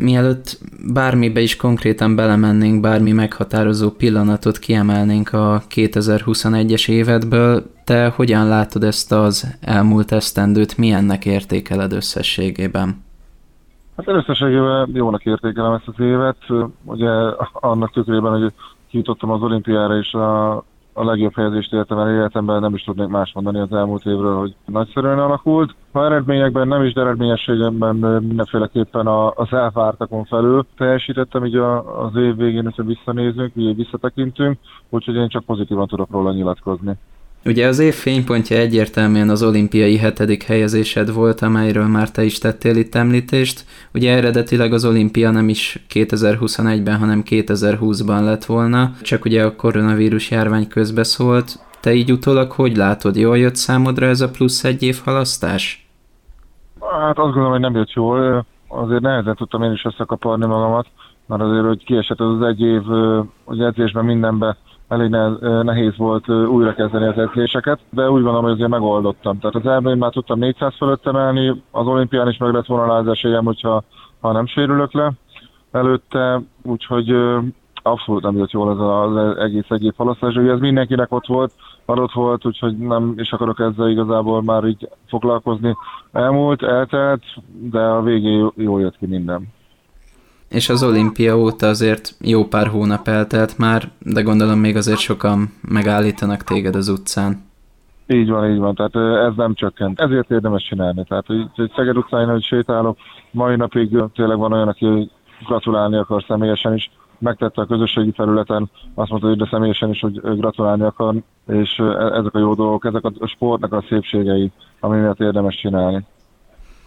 Mielőtt bármibe is konkrétan belemennénk, bármi meghatározó pillanatot kiemelnénk a 2021-es évedből, te hogyan látod ezt az elmúlt esztendőt, milyennek értékeled összességében? Hát összességében jónak értékelem ezt az évet. Ugye annak tükrében, hogy kijutottam az olimpiára, és a a legjobb helyezést értem el életemben, nem is tudnék más mondani az elmúlt évről, hogy nagyszerűen alakult. Ha eredményekben nem is, de eredményességemben mindenféleképpen az elvártakon felül teljesítettem, így az év végén, hogyha visszanézünk, így visszatekintünk, úgyhogy én csak pozitívan tudok róla nyilatkozni. Ugye az év fénypontja egyértelműen az olimpiai hetedik helyezésed volt, amelyről már te is tettél itt említést. Ugye eredetileg az olimpia nem is 2021-ben, hanem 2020-ban lett volna, csak ugye a koronavírus járvány közbeszólt. Te így utólag hogy látod, jól jött számodra ez a plusz egy év halasztás? Hát azt gondolom, hogy nem jött jól. Azért nehezen tudtam én is összekaparni magamat, mert azért, hogy kiesett az egy év, hogy edzésben mindenbe elég nehéz volt újra kezdeni az edzéseket, de úgy gondolom, hogy azért megoldottam. Tehát az elmén már tudtam 400 fölött emelni, az olimpián is meg lett volna az esélyem, hogyha ha nem sérülök le előtte, úgyhogy abszolút nem jött jól ez az egész egyéb halasztás. Ugye ez mindenkinek ott volt, adott volt, úgyhogy nem is akarok ezzel igazából már így foglalkozni. Elmúlt, eltelt, de a végén jól jött ki minden és az olimpia óta azért jó pár hónap eltelt már, de gondolom még azért sokan megállítanak téged az utcán. Így van, így van, tehát ez nem csökkent. Ezért érdemes csinálni. Tehát, hogy, hogy Szeged utcán, hogy sétálok, mai napig tényleg van olyan, aki gratulálni akar személyesen is, megtette a közösségi felületen, azt mondta, hogy de személyesen is, hogy gratulálni akar, és e-, ezek a jó dolgok, ezek a sportnak a szépségei, amit érdemes csinálni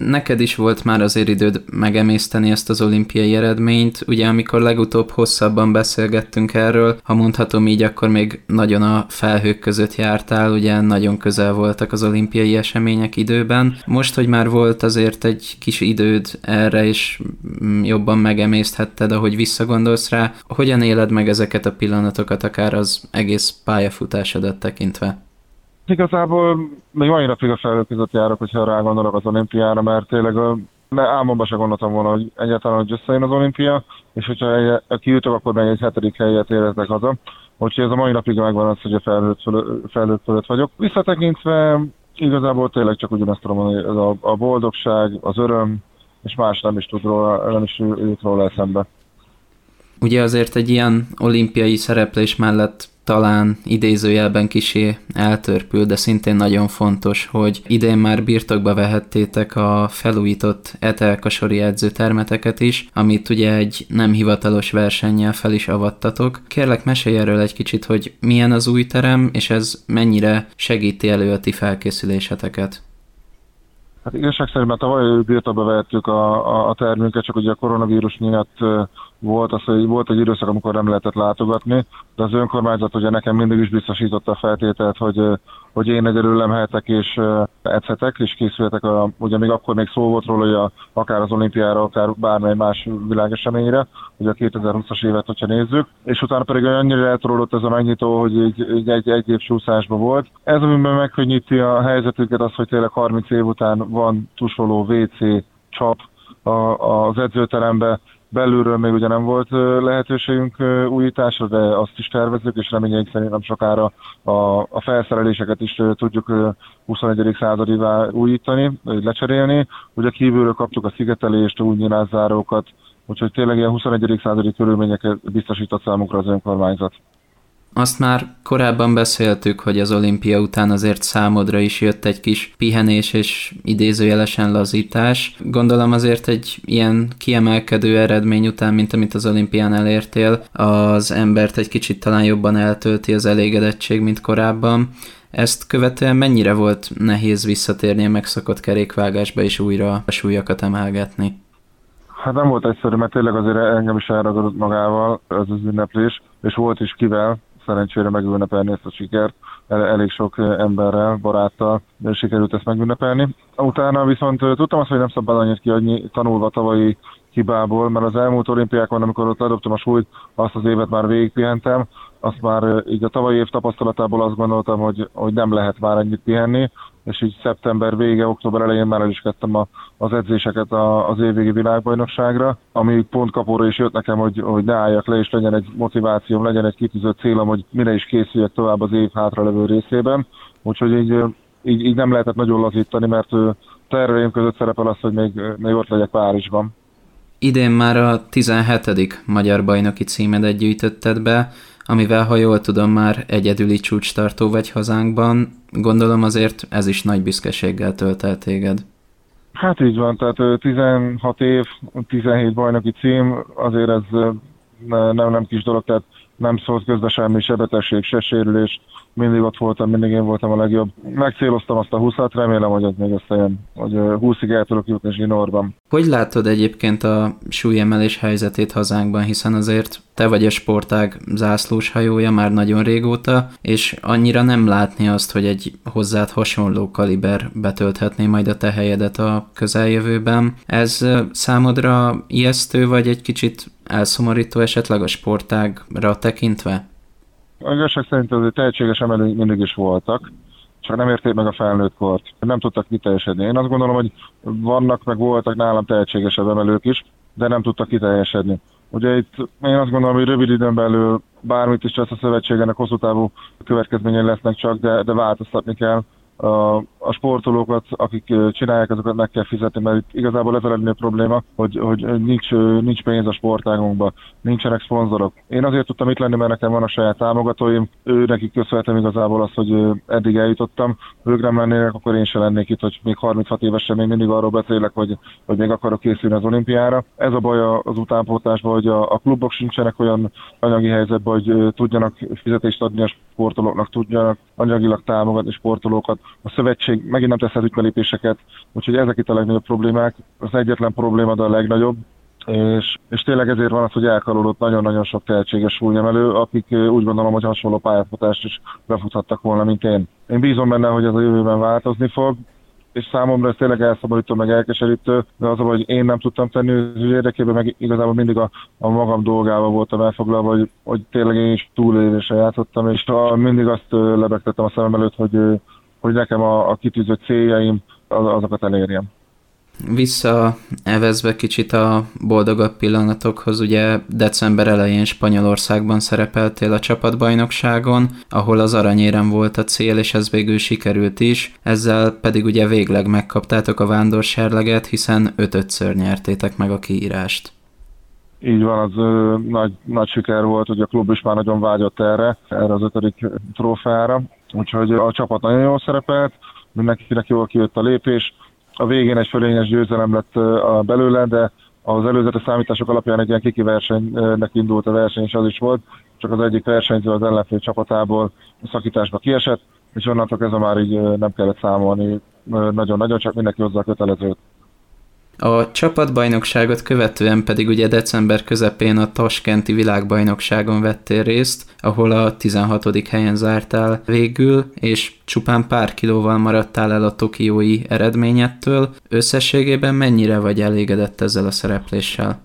neked is volt már azért időd megemészteni ezt az olimpiai eredményt. Ugye amikor legutóbb hosszabban beszélgettünk erről, ha mondhatom így, akkor még nagyon a felhők között jártál, ugye nagyon közel voltak az olimpiai események időben. Most, hogy már volt azért egy kis időd erre, és jobban megemészthetted, ahogy visszagondolsz rá, hogyan éled meg ezeket a pillanatokat, akár az egész pályafutásodat tekintve? Igazából még mai napig a felhők között járok, hogyha rá gondolok az olimpiára, mert tényleg ne, álmomban se gondoltam volna, hogy egyáltalán, hogy összejön az olimpia, és hogyha kijutok, akkor meg egy hetedik helyet érezek haza. Úgyhogy ez a mai napig megvan az, hogy a felhők fölött, felhők fölött vagyok. Visszatekintve igazából tényleg csak ugyanezt tudom mondani, ez a, a boldogság, az öröm, és más nem is tud róla, nem is jut róla eszembe. Ugye azért egy ilyen olimpiai szereplés mellett talán idézőjelben kisé eltörpül, de szintén nagyon fontos, hogy idén már birtokba vehettétek a felújított etelkasori edzőtermeteket is, amit ugye egy nem hivatalos versennyel fel is avattatok. Kérlek, mesélj erről egy kicsit, hogy milyen az új terem, és ez mennyire segíti elő a ti felkészüléseteket. Hát igazság szerint már tavaly birtokba vehettük a, a, a termünket, csak ugye a koronavírus miatt volt az, hogy volt egy időszak, amikor nem lehetett látogatni, de az önkormányzat ugye nekem mindig is biztosította a feltételt, hogy, hogy én egyedül lemhetek és edzhetek, és készülhetek, a, ugye még akkor még szó volt róla, hogy a, akár az olimpiára, akár bármely más világeseményre, ugye a 2020-as évet, hogyha nézzük, és utána pedig annyira eltorolott ez a megnyitó, hogy egy, egy, egy, egy év csúszásban volt. Ez, amiben megkönnyíti a helyzetüket az, hogy tényleg 30 év után van tusoló WC, csap, a, az edzőterembe, Belülről még ugye nem volt lehetőségünk újításra, de azt is tervezzük, és reményeink szerint nem sokára a, a felszereléseket is tudjuk 21. századivá újítani, lecserélni. Ugye kívülről kaptuk a szigetelést, új nyilászárókat, úgyhogy tényleg ilyen 21. századi körülményeket biztosított számunkra az önkormányzat. Azt már korábban beszéltük, hogy az olimpia után azért számodra is jött egy kis pihenés és idézőjelesen lazítás. Gondolom azért egy ilyen kiemelkedő eredmény után, mint amit az olimpián elértél, az embert egy kicsit talán jobban eltölti az elégedettség, mint korábban. Ezt követően mennyire volt nehéz visszatérni a megszokott kerékvágásba és újra a súlyokat emelgetni? Hát nem volt egyszerű, mert tényleg azért engem is elragadott magával ez az ünneplés, és volt is kivel, szerencsére megünnepelni ezt a sikert. El, elég sok emberrel, baráttal sikerült ezt megünnepelni. Utána viszont tudtam azt, hogy nem szabad annyit kiadni tanulva tavalyi hibából, mert az elmúlt olimpiákon, amikor ott ledobtam a súlyt, azt az évet már végigpihentem, azt már így a tavalyi év tapasztalatából azt gondoltam, hogy, hogy nem lehet már ennyit pihenni, és így szeptember vége, október elején már el is kezdtem a, az edzéseket a, az évvégi világbajnokságra, ami pont kapóra is jött nekem, hogy, hogy ne álljak le, és legyen egy motivációm, legyen egy kitűzött célom, hogy mire is készüljek tovább az év hátralevő részében. Úgyhogy így, így, így nem lehetett nagyon lazítani, mert terveim között szerepel az, hogy még, még ott legyek Párizsban. Idén már a 17. magyar bajnoki címedet gyűjtötted be, amivel, ha jól tudom, már egyedüli csúcstartó vagy hazánkban. Gondolom azért ez is nagy büszkeséggel tölt el téged. Hát így van, tehát 16 év, 17 bajnoki cím, azért ez nem, nem kis dolog, tehát nem szólt közben semmi, se betegség, se sérülés, mindig ott voltam, mindig én voltam a legjobb. Megcéloztam azt a 20-at, remélem, hogy ez még összejön, hogy 20-ig el tudok jutni zsinórban. Hogy látod egyébként a súlyemelés helyzetét hazánkban, hiszen azért te vagy a sportág zászlós hajója már nagyon régóta, és annyira nem látni azt, hogy egy hozzád hasonló kaliber betölthetné majd a te helyedet a közeljövőben. Ez számodra ijesztő, vagy egy kicsit elszomorító esetleg a sportágra tekintve? A igazság szerint azért tehetséges emelők mindig is voltak, csak nem érték meg a felnőtt kort. Nem tudtak kiteljesedni. Én azt gondolom, hogy vannak, meg voltak nálam tehetségesebb emelők is, de nem tudtak kiteljesedni. Ugye itt én azt gondolom, hogy rövid időn belül bármit is csak a szövetségenek hosszú távú következményei lesznek csak, de, de változtatni kell a sportolókat, akik csinálják, azokat meg kell fizetni, mert itt igazából ez a legnagyobb probléma, hogy, hogy nincs, nincs pénz a sportágunkban, nincsenek szponzorok. Én azért tudtam itt lenni, mert nekem van a saját támogatóim, ő nekik köszönhetem igazából azt, hogy eddig eljutottam. Ők nem lennének, akkor én sem lennék itt, hogy még 36 évesen még mindig arról beszélek, hogy, hogy még akarok készülni az olimpiára. Ez a baj az utánpótlásban, hogy a, a klubok sincsenek olyan anyagi helyzetben, hogy tudjanak fizetést adni a sportolóknak, tudjanak anyagilag támogatni sportolókat a szövetség megint nem tesz belépéseket, úgyhogy ezek itt a legnagyobb problémák. Az egyetlen probléma, de a legnagyobb, és, és tényleg ezért van az, hogy elkarolódott nagyon-nagyon sok tehetséges súlyemelő, akik úgy gondolom, hogy hasonló pályafutást is befuthattak volna, mint én. Én bízom benne, hogy ez a jövőben változni fog, és számomra ez tényleg elszabadító, meg elkeserítő, de az, hogy én nem tudtam tenni az érdekében, meg igazából mindig a, a magam dolgával voltam elfoglalva, hogy, hogy tényleg én is túlélésre játszottam, és mindig azt lebegtettem a szemem előtt, hogy hogy nekem a, a kitűzött céljaim az, azokat elérjem. Vissza evezve kicsit a boldogabb pillanatokhoz, ugye december elején Spanyolországban szerepeltél a csapatbajnokságon, ahol az aranyérem volt a cél, és ez végül sikerült is, ezzel pedig ugye végleg megkaptátok a vándorserleget, hiszen ötötször nyertétek meg a kiírást. Így van, az ö, nagy, nagy siker volt, hogy a klub is már nagyon vágyott erre, erre az ötödik trófeára. Úgyhogy a csapat nagyon jól szerepelt, mindenkinek jól kijött a lépés. A végén egy fölényes győzelem lett belőle, de az előzetes számítások alapján egy ilyen kiki versenynek indult a verseny, és az is volt, csak az egyik versenyző az ellenfél csapatából szakításba kiesett, és onnantól kezdve már így nem kellett számolni nagyon-nagyon, csak mindenki hozzá a kötelezőt. A csapatbajnokságot követően pedig ugye december közepén a Taskenti világbajnokságon vettél részt, ahol a 16. helyen zártál végül, és csupán pár kilóval maradtál el a tokiói eredményettől. Összességében mennyire vagy elégedett ezzel a szerepléssel?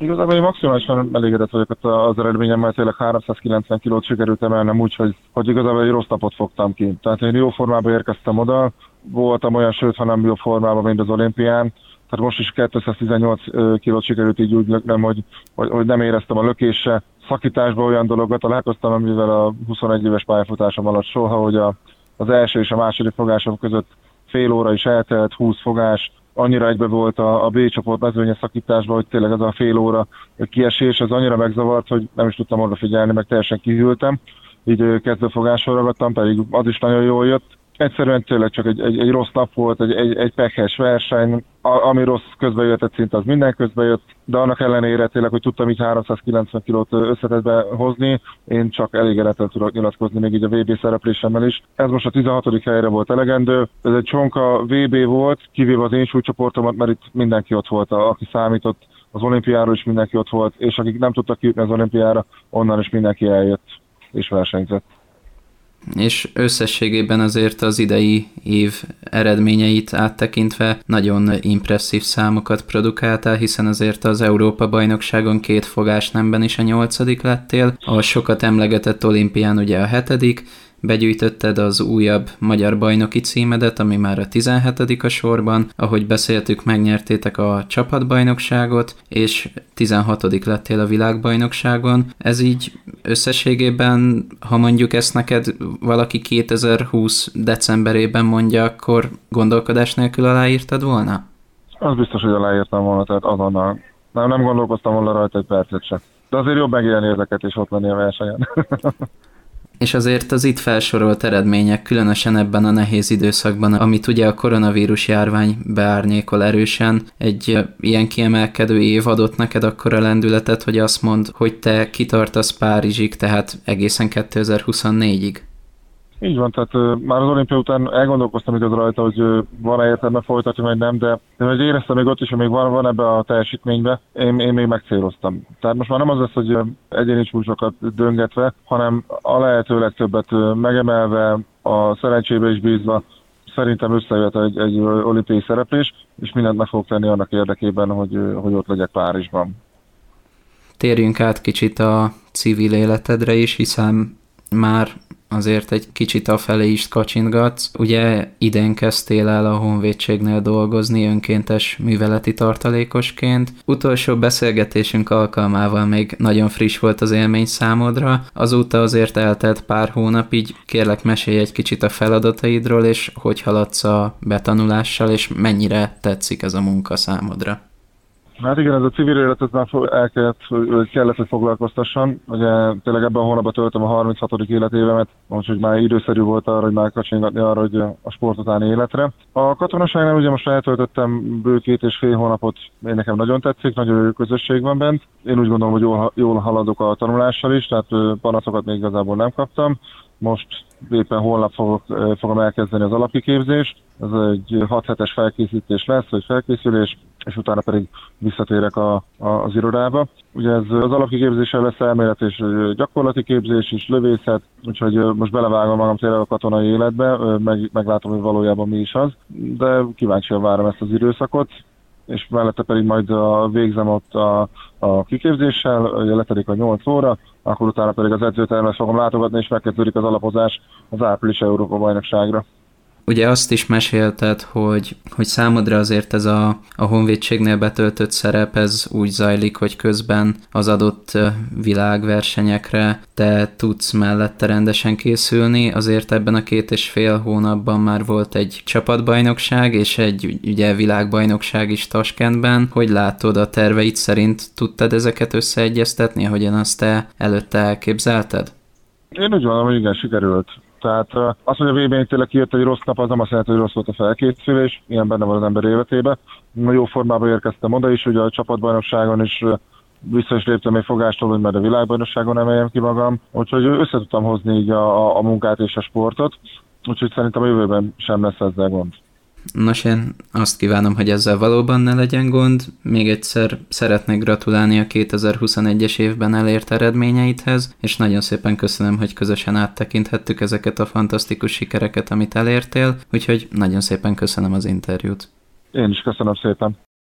Igazából én maximálisan elégedett vagyok az eredményemmel, tényleg 390 kilót sikerült emelnem úgy, hogy, hogy igazából egy rossz napot fogtam ki. Tehát én jó formában érkeztem oda, voltam olyan, sőt, ha nem jó formában, mint az olimpián, tehát most is 218 kilót sikerült így úgy löknem, hogy, hogy, hogy nem éreztem a lökése. Szakításban olyan dologot találkoztam, amivel a 21 éves pályafutásom alatt soha, hogy a, az első és a második fogásom között fél óra is eltelt, 20 fogás, annyira egybe volt a, a B csoport mezőnye szakításban, hogy tényleg az a fél óra kiesés, az annyira megzavart, hogy nem is tudtam oda figyelni, meg teljesen kihűltem. Így kezdőfogásra ragadtam, pedig az is nagyon jól jött egyszerűen tényleg csak egy, egy, egy rossz nap volt, egy, egy, egy pekhes verseny, a, ami rossz közbe jöhetett szinte, az minden közbe jött, de annak ellenére tényleg, hogy tudtam így 390 kilót összetetbe hozni, én csak elégedettel tudok nyilatkozni még így a VB szereplésemmel is. Ez most a 16. helyre volt elegendő, ez egy csonka VB volt, kivéve az én súlycsoportomat, mert itt mindenki ott volt, aki számított, az olimpiáról is mindenki ott volt, és akik nem tudtak kijutni az olimpiára, onnan is mindenki eljött és versenyzett és összességében azért az idei év eredményeit áttekintve nagyon impresszív számokat produkáltál, hiszen azért az Európa-bajnokságon két fogás nemben is a nyolcadik lettél, a sokat emlegetett olimpián ugye a hetedik, begyűjtötted az újabb magyar bajnoki címedet, ami már a 17. a sorban, ahogy beszéltük, megnyertétek a csapatbajnokságot, és 16. lettél a világbajnokságon. Ez így összességében, ha mondjuk ezt neked valaki 2020 decemberében mondja, akkor gondolkodás nélkül aláírtad volna? Az biztos, hogy aláírtam volna, tehát azonnal. Nem, nem gondolkoztam volna rajta egy percet sem. De azért jobb megélni ezeket és ott lenni a versenyen. És azért az itt felsorolt eredmények, különösen ebben a nehéz időszakban, amit ugye a koronavírus járvány beárnyékol erősen, egy ilyen kiemelkedő év adott neked akkor a lendületet, hogy azt mond, hogy te kitartasz Párizsig, tehát egészen 2024-ig. Így van, tehát már az olimpia után elgondolkoztam igaz rajta, hogy van-e értelme folytatni, vagy nem, de hogy éreztem még ott is, hogy még van, van ebbe a teljesítménybe, én, én még megcéloztam. Tehát most már nem az lesz, hogy egyéni csúcsokat döngetve, hanem a lehető legtöbbet megemelve, a szerencsébe is bízva, szerintem összejött egy, egy olimpiai szereplés, és mindent meg fogok tenni annak érdekében, hogy, hogy ott legyek Párizsban. Térjünk át kicsit a civil életedre is, hiszen már azért egy kicsit afelé is kacsintgatsz. Ugye idén kezdtél el a honvédségnél dolgozni önkéntes műveleti tartalékosként. Utolsó beszélgetésünk alkalmával még nagyon friss volt az élmény számodra. Azóta azért eltelt pár hónap, így kérlek mesélj egy kicsit a feladataidról, és hogy haladsz a betanulással, és mennyire tetszik ez a munka számodra. Hát igen, ez a civil életet már el kellett, kellett, hogy foglalkoztasson. Ugye tényleg ebben a hónapban töltöm a 36. életévemet, úgyhogy már időszerű volt arra, hogy már kacsingatni arra, hogy a sport utáni életre. A katonaságnál ugye most eltöltöttem bő két és fél hónapot, én nekem nagyon tetszik, nagyon jó közösség van bent. Én úgy gondolom, hogy jól, jól haladok a tanulással is, tehát panaszokat még igazából nem kaptam. Most éppen holnap fogok, fogom elkezdeni az alapkiképzést. Ez egy 6 hetes felkészítés lesz, vagy felkészülés, és utána pedig visszatérek a, a, az irodába. Ugye ez az alapkiképzéssel lesz elmélet és gyakorlati képzés is, lövészet, úgyhogy most belevágom magam tényleg a katonai életbe, meg, meglátom, hogy valójában mi is az, de kíváncsian várom ezt az időszakot, és mellette pedig majd a végzem ott a, a kiképzéssel, letedik a 8 óra, akkor utána pedig az edzőtermet fogom látogatni, és megkezdődik az alapozás az április Európa bajnokságra. Ugye azt is mesélted, hogy, hogy számodra azért ez a, a honvédségnél betöltött szerep, ez úgy zajlik, hogy közben az adott világversenyekre te tudsz mellette rendesen készülni. Azért ebben a két és fél hónapban már volt egy csapatbajnokság és egy ugye világbajnokság is Taskentben. Hogy látod a terveid szerint tudtad ezeket összeegyeztetni, ahogyan azt te előtte elképzelted? Én úgy gondolom, hogy igen, sikerült. Tehát az, hogy a vb tényleg kijött egy rossz nap, az nem azt jelenti, hogy rossz volt a felkészülés, ilyen benne van az ember életében. Jó formában érkeztem oda is, hogy a csapatbajnokságon is vissza is léptem egy fogástól, hogy már a világbajnokságon emeljem ki magam, úgyhogy össze tudtam hozni így a, a munkát és a sportot, úgyhogy szerintem a jövőben sem lesz ezzel gond. Nos, én azt kívánom, hogy ezzel valóban ne legyen gond. Még egyszer szeretnék gratulálni a 2021-es évben elért eredményeidhez, és nagyon szépen köszönöm, hogy közösen áttekinthettük ezeket a fantasztikus sikereket, amit elértél, úgyhogy nagyon szépen köszönöm az interjút. Én is köszönöm szépen.